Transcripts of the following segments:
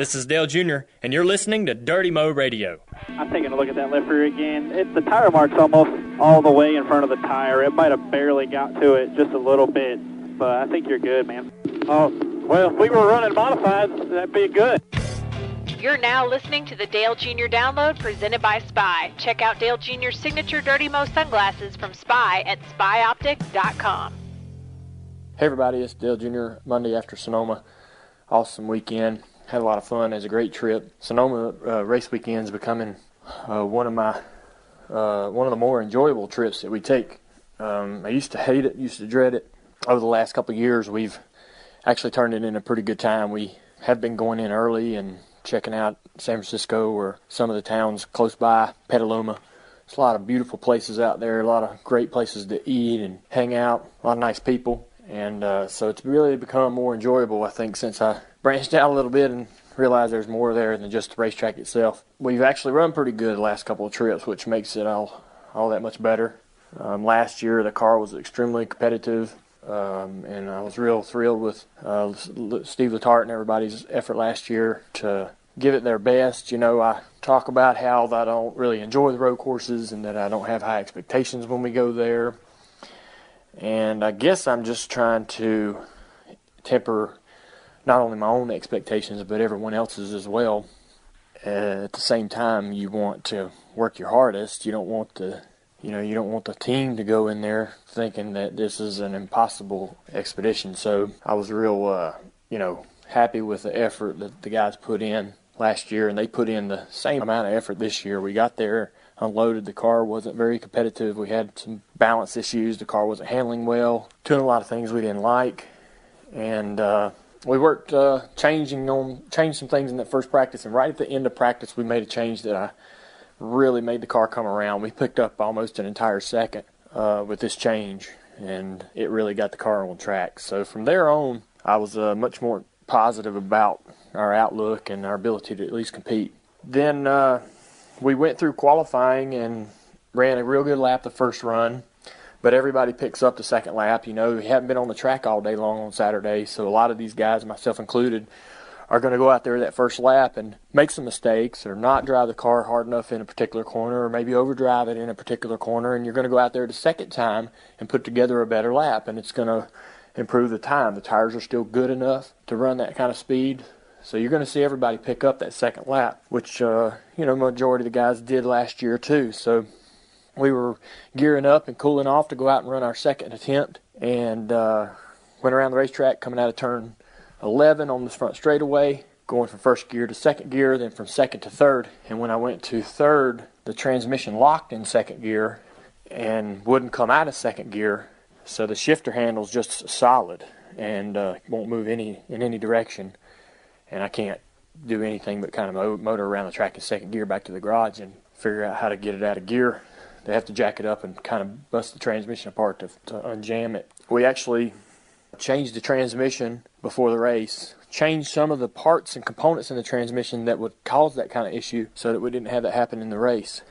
This is Dale Jr., and you're listening to Dirty Mo Radio. I'm taking a look at that left rear again. It, the tire mark's almost all the way in front of the tire. It might have barely got to it just a little bit, but I think you're good, man. Oh, well, if we were running modified, that'd be good. You're now listening to the Dale Jr. Download presented by Spy. Check out Dale Jr.'s signature Dirty Mo sunglasses from Spy at spyoptic.com. Hey everybody, it's Dale Jr. Monday after Sonoma. Awesome weekend. Had a lot of fun. It was a great trip. Sonoma uh, race weekend is becoming uh, one of my uh, one of the more enjoyable trips that we take. Um, I used to hate it, used to dread it. Over the last couple years, we've actually turned it into a pretty good time. We have been going in early and checking out San Francisco or some of the towns close by, Petaluma. There's a lot of beautiful places out there, a lot of great places to eat and hang out, a lot of nice people. And uh, so it's really become more enjoyable, I think, since I branched out a little bit and realized there's more there than just the racetrack itself. We've actually run pretty good the last couple of trips, which makes it all, all that much better. Um, last year, the car was extremely competitive. Um, and I was real thrilled with uh, Steve Letarte and everybody's effort last year to give it their best. You know, I talk about how I don't really enjoy the road courses and that I don't have high expectations when we go there. And I guess I'm just trying to temper not only my own expectations, but everyone else's as well. Uh, at the same time, you want to work your hardest. You don't want to, you know, you don't want the team to go in there thinking that this is an impossible expedition. So I was real, uh, you know, happy with the effort that the guys put in last year, and they put in the same amount of effort this year. We got there, unloaded. The car wasn't very competitive. We had some balance issues. The car wasn't handling well. Doing a lot of things we didn't like, and uh, we worked uh, changing on changed some things in that first practice. And right at the end of practice, we made a change that I really made the car come around. We picked up almost an entire second uh, with this change, and it really got the car on track. So from there on, I was uh, much more positive about our outlook and our ability to at least compete. Then uh, we went through qualifying and ran a real good lap the first run, but everybody picks up the second lap. You know, we haven't been on the track all day long on Saturday, so a lot of these guys, myself included, are going to go out there that first lap and make some mistakes or not drive the car hard enough in a particular corner or maybe overdrive it in a particular corner and you're going to go out there the second time and put together a better lap and it's going to improve the time. The tires are still good enough to run that kind of speed. So you're going to see everybody pick up that second lap, which uh, you know majority of the guys did last year too. So we were gearing up and cooling off to go out and run our second attempt, and uh, went around the racetrack coming out of turn 11 on this front straightaway, going from first gear to second gear, then from second to third. And when I went to third, the transmission locked in second gear and wouldn't come out of second gear so the shifter handle's just solid and uh, won't move any in any direction. And I can't do anything but kind of motor around the track in second gear back to the garage and figure out how to get it out of gear. They have to jack it up and kind of bust the transmission apart to, to unjam it. We actually changed the transmission before the race, changed some of the parts and components in the transmission that would cause that kind of issue so that we didn't have that happen in the race.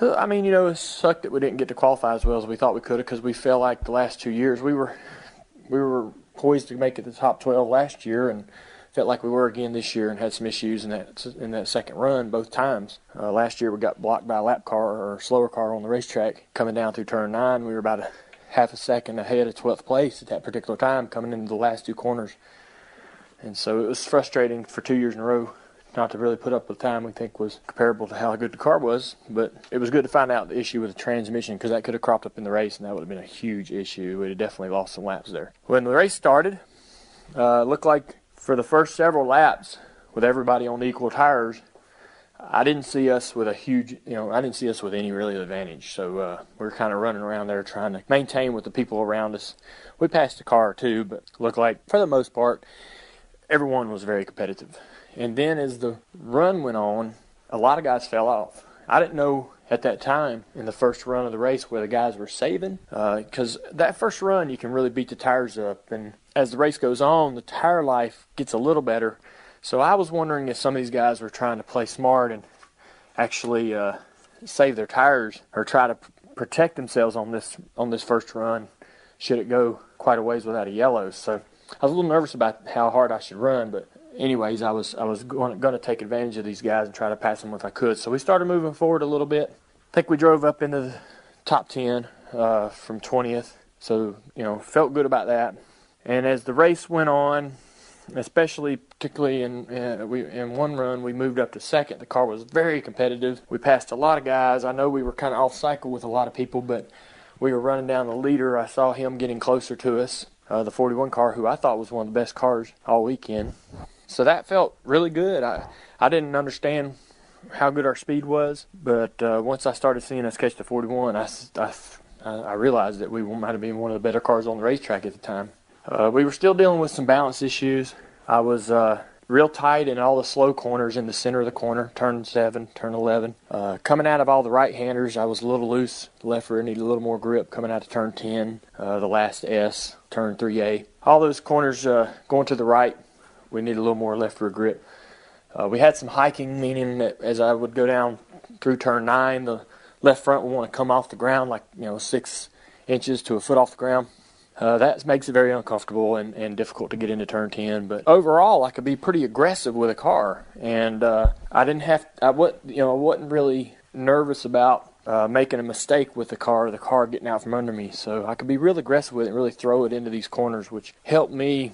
I mean, you know, it sucked that we didn't get to qualify as well as we thought we could have because we felt like the last two years we were we were poised to make it the top 12 last year and felt like we were again this year and had some issues in that in that second run both times. Uh, last year we got blocked by a lap car or slower car on the racetrack coming down through turn nine. We were about a half a second ahead of 12th place at that particular time coming into the last two corners. And so it was frustrating for two years in a row not to really put up with time we think was comparable to how good the car was. But it was good to find out the issue with the transmission because that could have cropped up in the race and that would have been a huge issue. We'd have definitely lost some laps there. When the race started, uh, looked like for the first several laps with everybody on equal tires, I didn't see us with a huge, you know, I didn't see us with any really advantage. So uh, we are kind of running around there trying to maintain with the people around us. We passed a car too, but looked like for the most part, everyone was very competitive. And then as the run went on, a lot of guys fell off. I didn't know at that time in the first run of the race where the guys were saving because uh, that first run you can really beat the tires up and as the race goes on the tire life gets a little better so i was wondering if some of these guys were trying to play smart and actually uh, save their tires or try to p- protect themselves on this on this first run should it go quite a ways without a yellow so i was a little nervous about how hard i should run but anyways, I was I was going, to take advantage of these guys and try to pass them if I could. So we started moving forward a little bit. I think we drove up into the top 10 uh, from 20th. So you know, felt good about that. And as the race went on, especially particularly in uh, we in one run we moved up to second. The car was very competitive. We passed a lot of guys. I know we were kind of off cycle with a lot of people, but we were running down the leader. I saw him getting closer to us. Uh, the 41 car, who I thought was one of the best cars all weekend. So that felt really good. I I didn't understand how good our speed was, but uh, once I started seeing us catch the 41, I, I, I realized that we might have been one of the better cars on the racetrack at the time. Uh, we were still dealing with some balance issues. I was uh, real tight in all the slow corners in the center of the corner, turn 7, turn 11. Uh, coming out of all the right handers, I was a little loose. Left rear needed a little more grip coming out of turn 10, uh, the last S, turn 3A. All those corners uh, going to the right, we need a little more left rear grip. Uh, we had some hiking, meaning that as I would go down through turn 9, the left front would want to come off the ground like, you know, six inches to a foot off the ground. Uh, that makes it very uncomfortable and, and difficult to get into turn 10. But overall, I could be pretty aggressive with a car, and uh, I didn't have I what you know I wasn't really nervous about uh, making a mistake with the car, the car getting out from under me. So I could be real aggressive with it and really throw it into these corners, which helped me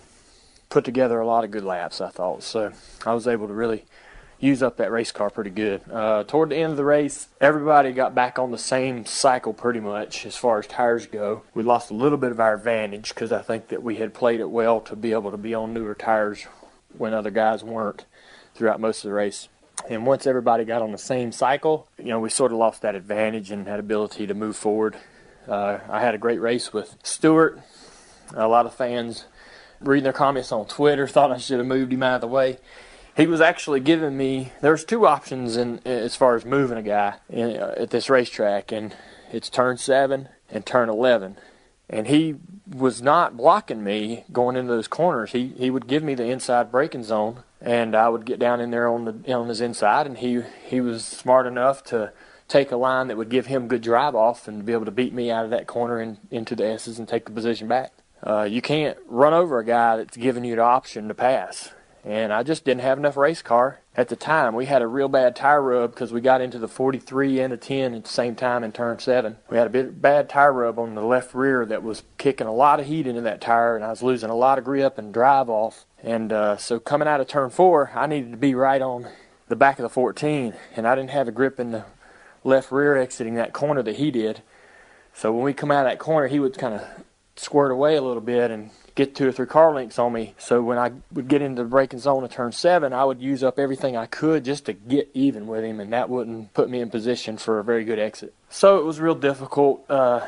put together a lot of good laps. I thought so. I was able to really use up that race car pretty good. Uh, toward the end of the race, everybody got back on the same cycle pretty much as far as tires go. We lost a little bit of our advantage because I think that we had played it well to be able to be on newer tires when other guys weren't throughout most of the race. And once everybody got on the same cycle, you know, we sort of lost that advantage and had ability to move forward. Uh, I had a great race with Stewart. A lot of fans reading their comments on Twitter thought I should have moved him out of the way he was actually giving me there's two options in as far as moving a guy in, uh, at this racetrack and it's turn 7 and turn 11 and he was not blocking me going into those corners. He he would give me the inside braking zone and I would get down in there on the on his inside and he he was smart enough to take a line that would give him good drive off and be able to beat me out of that corner and into the S's and take the position back. Uh, you can't run over a guy that's giving you the option to pass and I just didn't have enough race car at the time. We had a real bad tire rub because we got into the 43 and the 10 at the same time in turn 7. We had a bit bad tire rub on the left rear that was kicking a lot of heat into that tire, and I was losing a lot of grip and drive off. And uh, so coming out of turn 4, I needed to be right on the back of the 14, and I didn't have the grip in the left rear exiting that corner that he did. So when we come out of that corner, he would kind of squirt away a little bit and get two or three car lengths on me. So when I would get into the braking zone of turn seven, I would use up everything I could just to get even with him, and that wouldn't put me in position for a very good exit. So it was real difficult. Uh,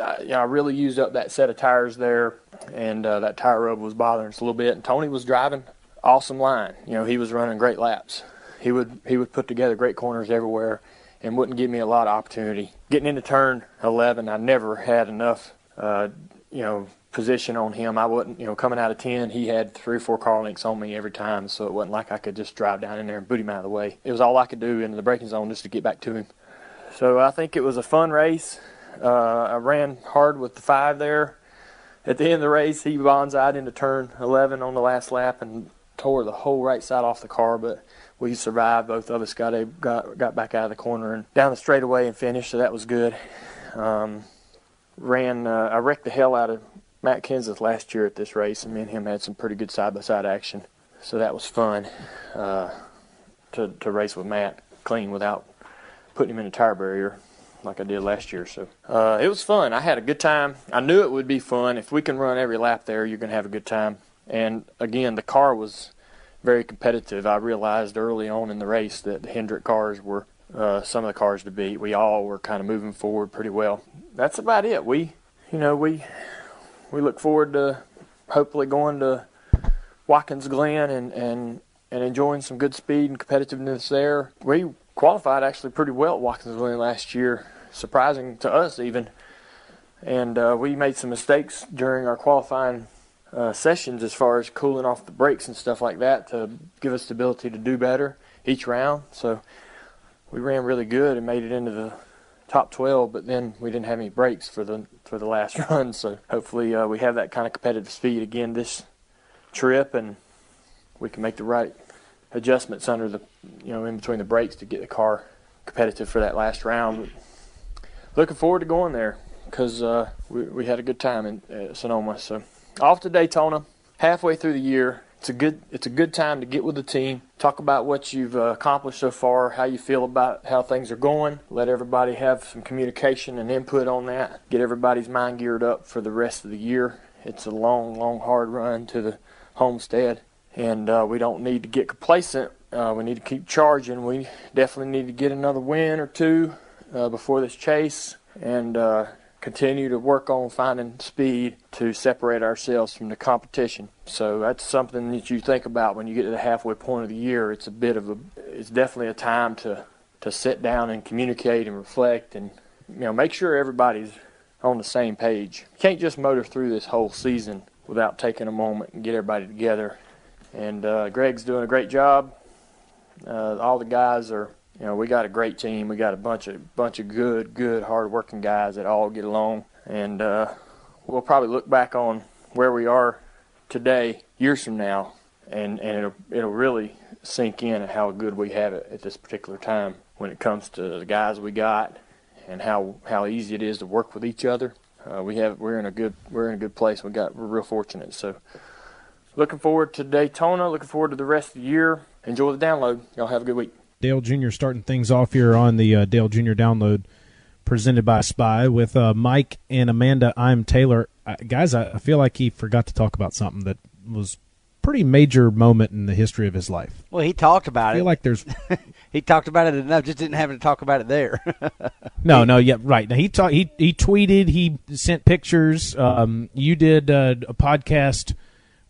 I, you know, I really used up that set of tires there, and uh, that tire rub was bothering us a little bit. And Tony was driving awesome line. You know, he was running great laps. He would he would put together great corners everywhere, and wouldn't give me a lot of opportunity. Getting into turn 11, I never had enough. Uh, you know, position on him. I wasn't, you know, coming out of 10, he had three or four car links on me every time, so it wasn't like I could just drive down in there and boot him out of the way. It was all I could do in the braking zone just to get back to him. So I think it was a fun race. Uh, I ran hard with the five there. At the end of the race, he bonsaied into turn 11 on the last lap and tore the whole right side off the car, but we survived. Both of us got a, got got back out of the corner and down the straightaway and finished, so that was good. Um, ran uh, I wrecked the hell out of Matt Kenseth last year at this race, and me and him had some pretty good side-by-side action. So that was fun uh, to to race with Matt clean without putting him in a tire barrier like I did last year. So uh, it was fun. I had a good time. I knew it would be fun. If we can run every lap there, you're going to have a good time. And again, the car was very competitive. I realized early on in the race that the Hendrick cars were uh, some of the cars to beat. We all were kind of moving forward pretty well. That's about it. We, you know, we we look forward to hopefully going to Watkins Glen and, and, and enjoying some good speed and competitiveness there. We qualified actually pretty well at Watkins Glen last year, surprising to us even. And uh, we made some mistakes during our qualifying uh, sessions as far as cooling off the brakes and stuff like that to give us the ability to do better each round. So we ran really good and made it into the top 12, but then we didn't have any brakes for the for the last run. So hopefully uh, we have that kind of competitive speed again this trip, and we can make the right adjustments under the you know in between the brakes to get the car competitive for that last round. But looking forward to going there because uh, we, we had a good time in Sonoma. So off to Daytona, halfway through the year. It's a good it's a good time to get with the team, talk about what you've uh, accomplished so far, how you feel about how things are going. Let everybody have some communication and input on that. Get everybody's mind geared up for the rest of the year. It's a long, long, hard run to the homestead, and uh, we don't need to get complacent. Uh, we need to keep charging. We definitely need to get another win or two uh, before this chase, and uh, continue to work on finding speed to separate ourselves from the competition. So that's something that you think about when you get to the halfway point of the year. It's a bit of a, it's definitely a time to to sit down and communicate and reflect and you know make sure everybody's on the same page. You can't just motor through this whole season without taking a moment and get everybody together. And uh, Greg's doing a great job. Uh, all the guys are you know, we got a great team. We got a bunch of bunch of good, good, hard-working guys that all get along, and uh, we'll probably look back on where we are today, years from now, and and it'll it'll really sink in how good we have it at this particular time when it comes to the guys we got and how how easy it is to work with each other. Uh, we have we're in a good we're in a good place. We got we're real fortunate. So looking forward to Daytona. Looking forward to the rest of the year. Enjoy the download. Y'all have a good week. Dale Jr. starting things off here on the uh, Dale Jr. download presented by Spy with uh, Mike and Amanda. I'm Taylor. Uh, guys, I, I, feel like he forgot to talk about something that was pretty major moment in the history of his life. Well, he talked about it. I feel it. like there's he talked about it enough, just didn't have to talk about it there. no, no, yeah, right. Now he talked. He he tweeted. He sent pictures. Um, you did uh, a podcast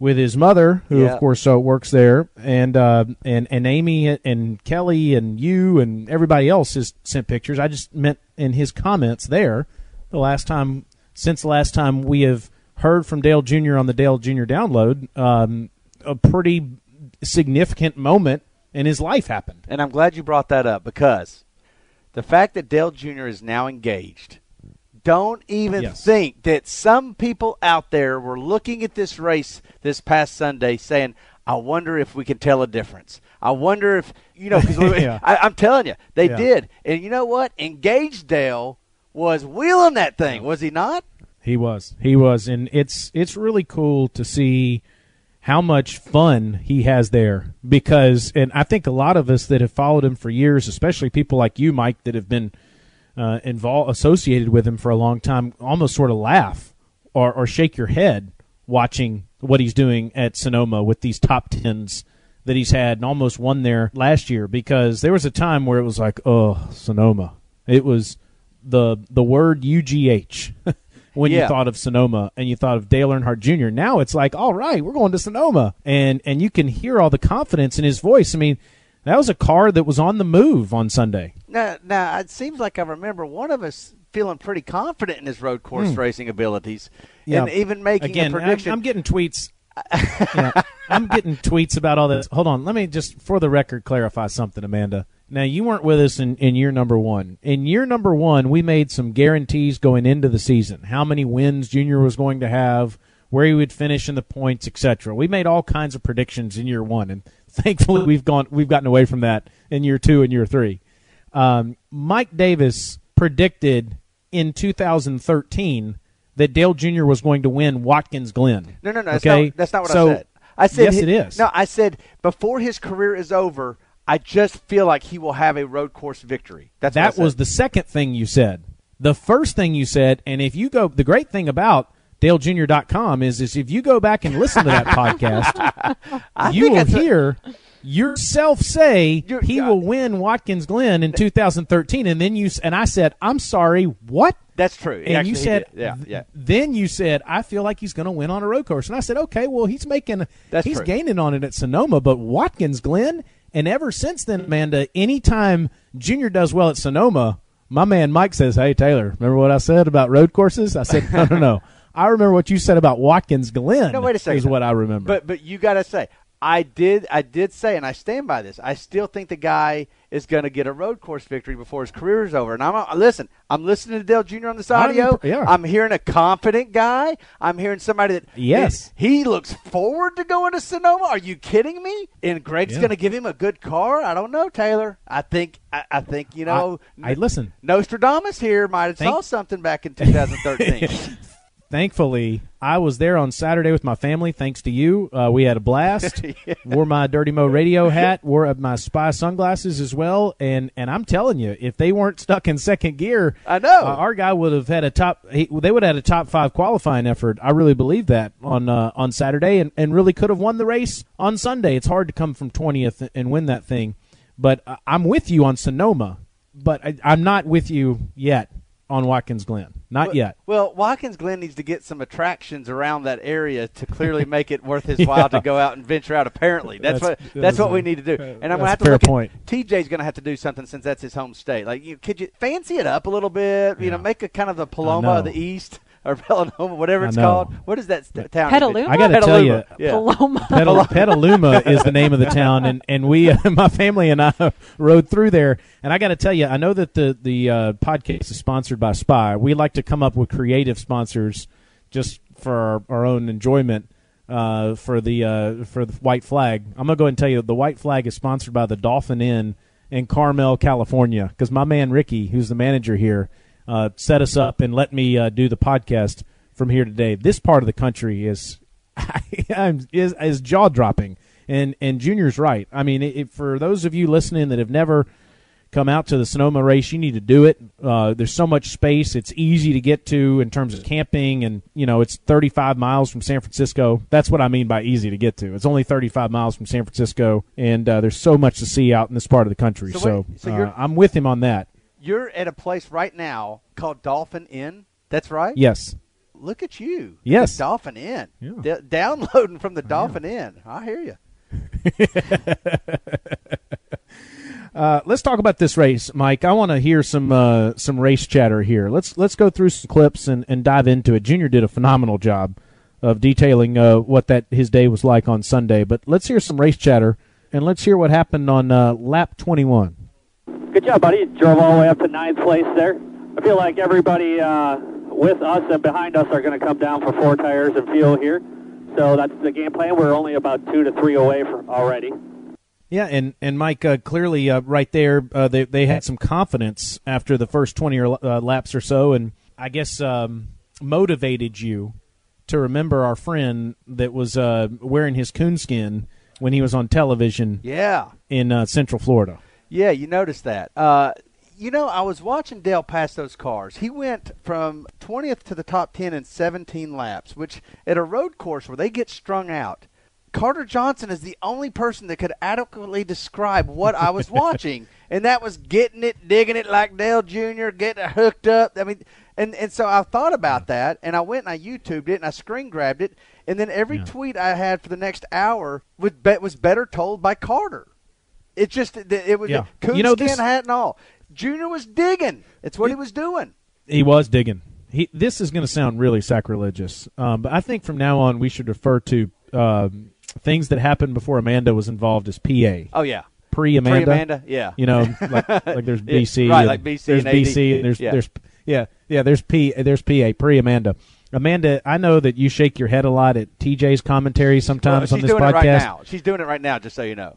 with his mother, who yeah. of course so works there, and uh, and and Amy and Kelly and you and everybody else has sent pictures. I just meant in his comments there, the last time since the last time we have heard from Dale Jr. on the Dale Jr. download, um, a pretty significant moment in his life happened. And I'm glad you brought that up because the fact that Dale Jr. is now engaged don't even yes. think that some people out there were looking at this race this past Sunday saying, I wonder if we can tell a difference. I wonder if, you know, because yeah. I'm telling you, they yeah. did. And you know what? Engaged Dale was wheeling that thing, was he not? He was. He was. And it's it's really cool to see how much fun he has there because and I think a lot of us that have followed him for years, especially people like you, Mike, that have been uh, involved associated with him for a long time almost sort of laugh or, or shake your head watching what he's doing at Sonoma with these top tens that he's had and almost won there last year because there was a time where it was like oh Sonoma it was the the word UGH when Yeah. you thought of Sonoma and you thought of Dale Earnhardt Jr. Now it's like all right we're going to Sonoma and and you can hear all the confidence in his voice I mean that was a car that was on the move on Sunday Now, now it seems like I remember one of us feeling pretty confident in his road course hmm. racing abilities. Yeah. and even making Again, a prediction. I'm, I'm getting tweets. Yeah, I'm getting tweets about all this. Hold on, let me just, for the record, clarify something, Amanda. Now, you weren't with us in, in year number one. In year number one, we made some guarantees going into the season. How many wins Junior was going to have, where he would finish in the points, etc. We made all kinds of predictions in year one, and thankfully we've gone we've gotten away from that in year two and year three. Um, Mike Davis predicted in 2013 that Dale Jr. was going to win Watkins Glen. no, no, no. That's, okay? not, that's not what So- I said. I said yes, it is. No, I said before his career is over, I just feel like he will have a road course victory. That's that was the second thing you said. The first thing you said, and if you go, the great thing about DaleJr.com is, is if you go back and listen to that podcast, you will it's a- hear yourself say he will win Watkins Glen in 2013, and then you and I said, I'm sorry, what? That's true. And Actually, you said, yeah, yeah. Then you said, I feel like he's going to win on a road course, and I said, okay, well, he's making, That's he's true. gaining on it at Sonoma, but Watkins Glen, and ever since then, Amanda, anytime Junior does well at Sonoma, my man Mike says, "Hey Taylor, remember what I said about road courses?" I said, "No, no, no. I remember what you said about Watkins Glen." No, wait a second. Is what I remember. But but you got to say, I did I did say, and I stand by this. I still think the guy is going to get a road course victory before his career is over. And I'm uh, listen. I'm listening to Dale Jr. on this audio. I'm- yeah. I'm hearing a confident guy. I'm hearing somebody that Yes. he looks forward to going to Sonoma. Are you kidding me? And Greg's Yeah. going to give him a good car. I don't know, Taylor. I think I, I think you know. I, I listen. Nostradamus here might have Thank- saw something back in 2013. Thankfully, I was there on Saturday with my family. Thanks to you, uh, we had a blast. Wore my Dirty Mo radio hat, wore uh, my spy sunglasses as well, and and I'm telling you, if they weren't stuck in second gear, I know. uh, our guy would have had a top. He, they would have had a top five qualifying effort. I really believe that on uh, on Saturday, and and really could have won the race on Sunday. It's hard to come from twentieth and win that thing, but uh, I'm with you on Sonoma, but I, I'm not with you yet on Watkins Glen. Not yet. Well, Watkins Glen needs to get some attractions around that area to clearly make it worth his while to go out and venture out. Apparently, that's, That's- what that's, what we need to do. And I'm gonna have to fair look point. At, TJ's going to have to do something since that's his home state. Like, you could you fancy it up a little bit? You know, make a kind of the Paloma of the East or Petaluma, whatever it's called. What is that st- town? Petaluma? I got to tell you, Yeah. Paloma. Petal, Petaluma is the name of the town, and and we, my family and I, rode through there. And I got to tell you, I know that the the uh, podcast is sponsored by Spy. We like to come up with creative sponsors just for our, our own enjoyment. Uh, for the uh, for the white flag, I'm gonna go ahead and tell you the white flag is sponsored by the Dolphin Inn in Carmel, California. Because my man Ricky, who's the manager here, uh, set us up and let me uh, do the podcast from here today. This part of the country is I'm, is is jaw dropping, and and Junior's right. I mean, it, for those of you listening that have never come out to the Sonoma race, you need to do it. Uh, there's so much space; it's easy to get to in terms of camping, and you know it's 35 miles from San Francisco. That's what I mean by easy to get to. It's only 35 miles from San Francisco, and uh, there's so much to see out in this part of the country. So So, wait, so uh, I'm with him on that. You're at a place right now called Dolphin Inn. That's right. Yes. Look at you. Yes. The Dolphin Inn. Yeah. D- downloading from the Dolphin Inn. I hear you. Uh, let's talk about this race, Mike. I want to hear some uh, some race chatter here. Let's let's go through some clips and, and dive into it. Junior did a phenomenal job of detailing uh, what that his day was like on Sunday. But let's hear some race chatter and let's hear what happened on uh, lap 21. Good job, buddy. Drove all the way up to ninth place there. I feel like everybody uh, with us and behind us are going to come down for four tires and fuel here. So that's the game plan. We're only about two to three away from already. Yeah, and and Mike uh, clearly uh, right there uh, they they had some confidence after the first 20 or, uh, laps or so, and I guess um, motivated you to remember our friend that was uh, wearing his coonskin when he was on television Yeah. in uh, Central Florida. Yeah, you noticed that. Uh, you know, I was watching Dale pass those cars. He went from 20th to the top 10 in 17 laps, which at a road course where they get strung out, Carter Johnson is the only person that could adequately describe what I was watching, and that was getting it, digging it like Dale Jr., getting it hooked up. I mean, and and so I thought about that, and I went and I YouTubed it, and I screen grabbed it, and then every Yeah. tweet I had for the next hour was bet was better told by Carter. It just it it was Yeah. coonskin You know, this- hat and all. Junior was digging. It's what he was doing. He was digging. He, this is going to sound really sacrilegious, um, but I think from now on we should refer to um, things that happened before Amanda was involved as PA. Oh yeah, Pre Amanda. Pre-Amanda, yeah. You know, like, like there's BC, right, like BC There's and AD. BC, and there's Yeah. there's yeah yeah there's P there's PA pre Amanda. Amanda, I know that you shake your head a lot at TJ's commentary sometimes she's on this doing it right podcast. now. She's doing it right now, just so you know.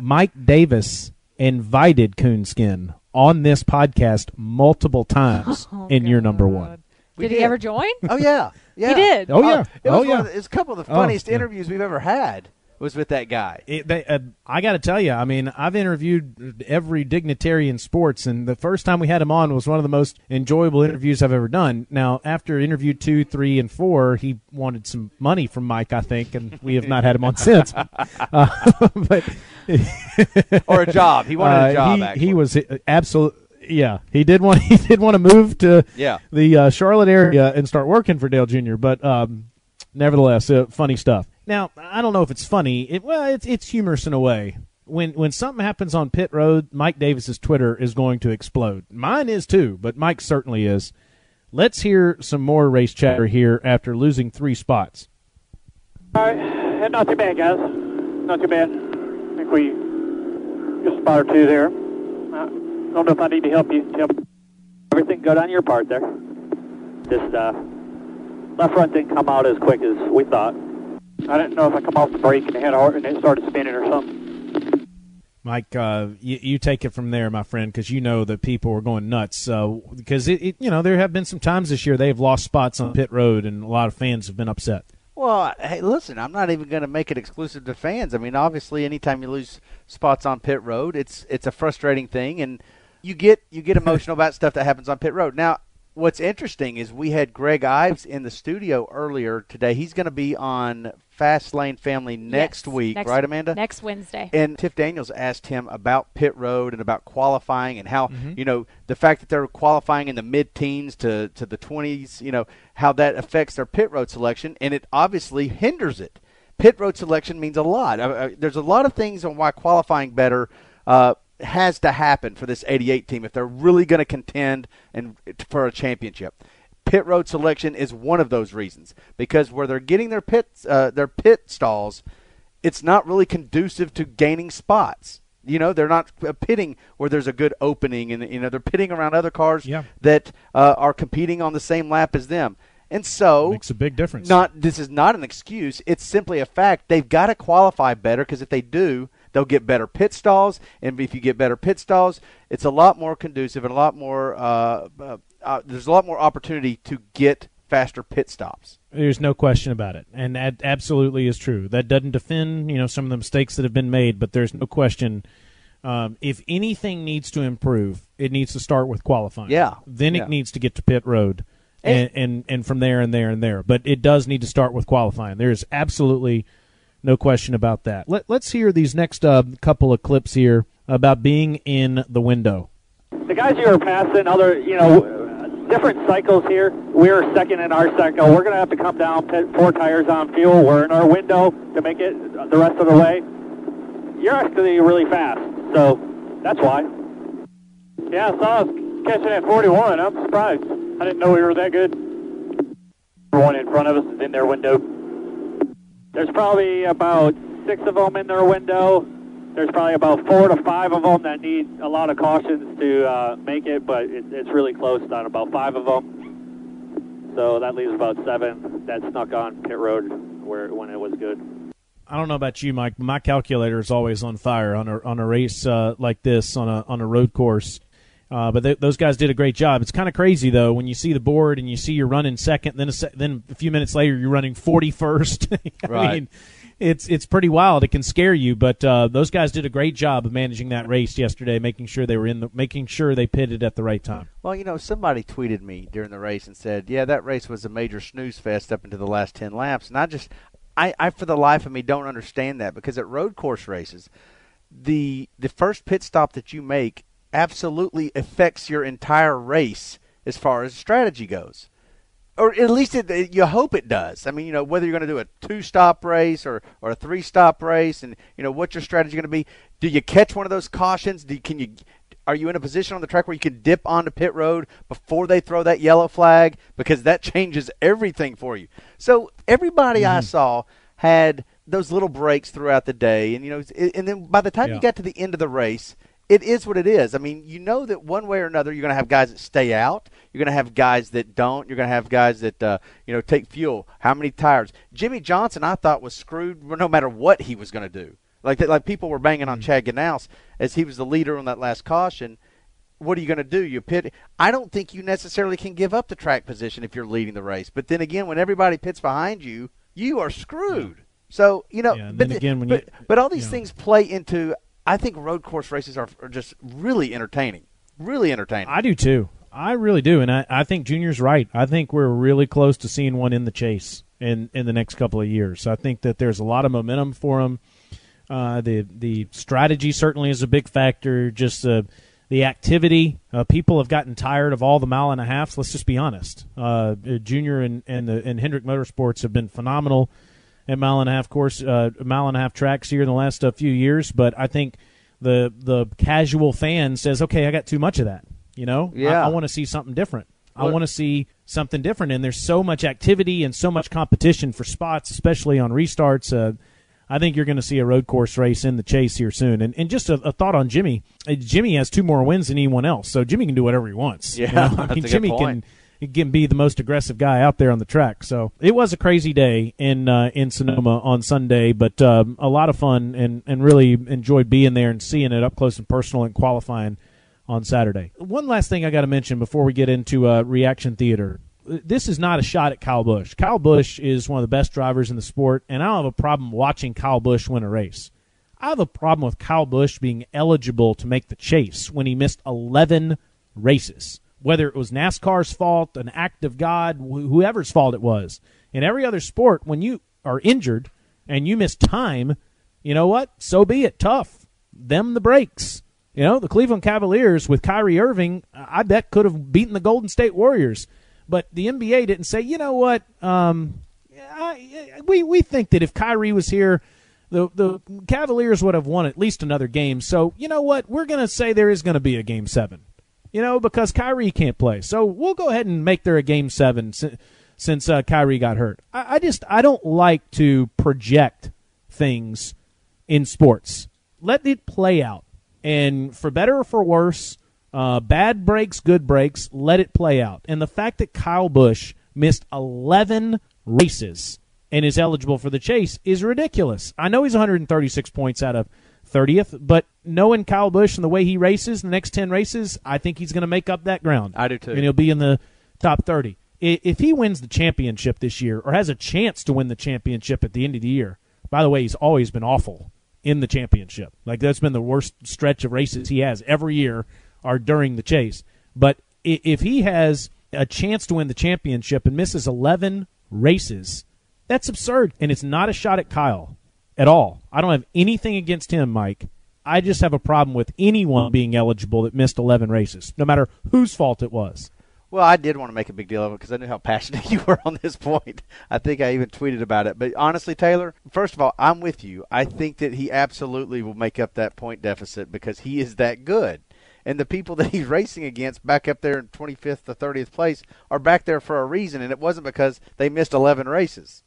Mike Davis invited Coonskin on this podcast multiple times Oh, in your number one. We Did he ever join? Oh yeah, yeah. did? Oh, yeah. it was Oh, yeah. The, it's a couple of the Oh, funniest yeah. interviews we've ever had. Was with that guy. It, they, uh, I got to tell you, I mean, I've interviewed every dignitary in sports, and the first time we had him on was one of the most enjoyable interviews I've ever done. Now, after interview two, three, and four, he wanted some money from Mike, I think, and we have not had him on since. Uh, but or a job. He wanted uh, a job. he, actually. he was absolute. Yeah, he did want. He did want to move to Yeah. the uh, Charlotte area and start working for Dale Jr. But um, nevertheless, uh, funny stuff. Now, I don't know if it's funny. It, well, it's it's humorous in a way. When when something happens on pit road, Mike Davis's Twitter is going to explode. Mine is too, but Mike certainly is. Let's hear some more race chatter here after losing three spots. All right, Uh, not too bad, guys. Not too bad. I think we just a spot or two there. Uh, don't know if I need to help you. Everything good on your part there. Just uh, left front didn't come out as quick as we thought. I didn't know if I come off the brake and it hard and it started spinning or something. Mike, uh, you, you, take it from there, my friend, because you know that people are going nuts. Because uh, it, it, you know, there have been some times this year they have lost spots on pit road, and a lot of fans have been upset. Well, hey, listen, I'm not even going to make it exclusive to fans. I mean, obviously, anytime you lose spots on pit road, it's it's a frustrating thing, and you get you get emotional about stuff that happens on pit road. Now, what's interesting is we had Greg Ives in the studio earlier today. He's going to be on Fast Lane Family next yes, week, next, right, Amanda? Next Wednesday. And Tiff Daniels asked him about pit road and about qualifying and how mm-hmm. you know the fact that they're qualifying in the mid-teens to to the 20s, you know how that affects their pit road selection, and it obviously hinders it. Pit road selection means a lot. Uh, uh, there's a lot of things on why qualifying better. Uh, has to happen for this 88 team if they're really going to contend and for a championship. Pit road selection is one of those reasons because where they're getting their pit uh, their pit stalls, it's not really conducive to gaining spots. You know, they're not pitting where there's a good opening, and you know they're pitting around other cars yeah. that uh, are competing on the same lap as them. And so makes a big difference. Not this is not an excuse. It's simply a fact. They've got to qualify better because if they do, They'll get better pit stalls, and if you get better pit stalls, it's a lot more conducive and a lot more. Uh, uh, uh, there's a lot more opportunity to get faster pit stops. There's no question about it, and that absolutely is true. That doesn't defend you know some of the mistakes that have been made, but there's no question. Um, if anything needs to improve, it needs to start with qualifying. Yeah. Then yeah. it needs to get to pit road, and, and, and and from there and there and there. But it does need to start with qualifying. There is absolutely no question about that. Let, us hear these next uh, couple of clips here about being in the window. The guys you are passing, other, you know, different cycles here. We're second in our cycle. We're going to have to come down, pit four tires on fuel. We're in our window to make it the rest of the way. You're actually really fast, so that's why. Yeah, I saw us catching at 41. I'm surprised. I didn't know we were that good. One in front of us is in their window. There's probably about six of them in their window. There's probably about four to five of them that need a lot of cautions to uh, make it, but it, it's really close on about five of them. So that leaves about seven that snuck on pit road where when it was good. I don't know about you, Mike, my calculator is always on fire on a on a race uh, like this on a on a road course. Uh, but th- those guys did a great job. It's kind of crazy though when you see the board and you see you're running second, then a se- then a few minutes later you're running 41st. I right. mean, it's it's pretty wild. It can scare you, but uh, those guys did a great job of managing that race yesterday, making sure they were in the making sure they pitted at the right time. Well, you know, somebody tweeted me during the race and said, "Yeah, that race was a major snooze fest up into the last 10 laps." And I just I, I for the life of me don't understand that because at road course races, the the first pit stop that you make absolutely affects your entire race as far as strategy goes. Or at least it, you hope it does. I mean, you know, whether you're going to do a two-stop race or, or a three-stop race, and you know what's your strategy going to be. Do you catch one of those cautions? Do, can you are you in a position on the track where you can dip onto pit road before they throw that yellow flag because that changes everything for you. So everybody mm-hmm. I saw had those little breaks throughout the day, and you know, and then by the time yeah. you got to the end of the race, it is what it is. I mean, you know that one way or another, you're going to have guys that stay out. You're going to have guys that don't. You're going to have guys that uh, you know take fuel. How many tires? Jimmie Johnson, I thought was screwed no matter what he was going to do. Like that, like people were banging on mm-hmm. Chad Knaus as he was the leader on that last caution. What are you going to do? You pit. I don't think you necessarily can give up the track position if you're leading the race. But then again, when everybody pits behind you, you are screwed. Yeah. So you know, yeah, but, again, but, you, but all these you know. things play into I think road course races are, are just really entertaining. Really entertaining. I do too. I really do, and I, I think Junior's right. I think we're really close to seeing one in the chase in in the next couple of years. I think that there's a lot of momentum for him. Uh, the the strategy certainly is a big factor. Just the the activity. Uh, people have gotten tired of all the mile and a halfs. Let's just be honest. Uh, Junior and and the and Hendrick Motorsports have been phenomenal at mile and a half course, uh, mile and a half tracks here in the last uh, few years. But I think the the casual fan says, okay, I got too much of that. You know, yeah. I, I want to see something different. I want to see something different. And there's so much activity and so much competition for spots, especially on restarts. Uh, I think you're going to see a road course race in the chase here soon. And, and just a, a thought on Jimmy. Uh, Jimmy has two more wins than anyone else, so Jimmy can do whatever he wants. Yeah, you know? I that's mean, Jimmy point. can he can be the most aggressive guy out there on the track. So it was a crazy day in uh, in Sonoma on Sunday, but um, a lot of fun and and really enjoyed being there and seeing it up close and personal and qualifying on Saturday. One last thing I got to mention before we get into uh, reaction theater. This is not a shot at Kyle Busch. Kyle Busch is one of the best drivers in the sport, and I don't have a problem watching Kyle Busch win a race. I have a problem with Kyle Busch being eligible to make the chase when he missed 11 races. Whether it was NASCAR's fault, an act of God, wh- whoever's fault it was. In every other sport, when you are injured and you miss time, you know what? So be it. Tough. Them the breaks. You know, the Cleveland Cavaliers with Kyrie Irving, I bet could have beaten the Golden State Warriors. But the NBA didn't say, you know what? Um, I, we we think that if Kyrie was here, the the Cavaliers would have won at least another game. So you know what? We're going to say there is going to be a game seven. You know, because Kyrie can't play, so we'll go ahead and make there a game seven since, since uh, Kyrie got hurt. I, I just I don't like to project things in sports. Let it play out, and for better or for worse, uh, bad breaks, good breaks. Let it play out. And the fact that Kyle Busch missed 11 races and is eligible for the chase is ridiculous. I know he's 136 points out of 30th, but knowing Kyle Busch and the way he races the next 10 races, I think he's going to make up that ground. I do too. And he'll be in the top 30. If he wins the championship this year or has a chance to win the championship at the end of the year, by the way, he's always been awful in the championship. Like that's been the worst stretch of races he has every year are during the chase. But if he has a chance to win the championship and misses 11 races, that's absurd. And it's not a shot at Kyle at all. I don't have anything against him, Mike. I just have a problem with anyone being eligible that missed 11 races, no matter whose fault it was. Well, I did want to make a big deal of it because I knew how passionate you were on this point. I think I even tweeted about it. But honestly, Taylor, first of all, I'm with you. I think that he absolutely will make up that point deficit because he is that good. And the people that he's racing against back up there in 25th to 30th place are back there for a reason, and it wasn't because they missed 11 races.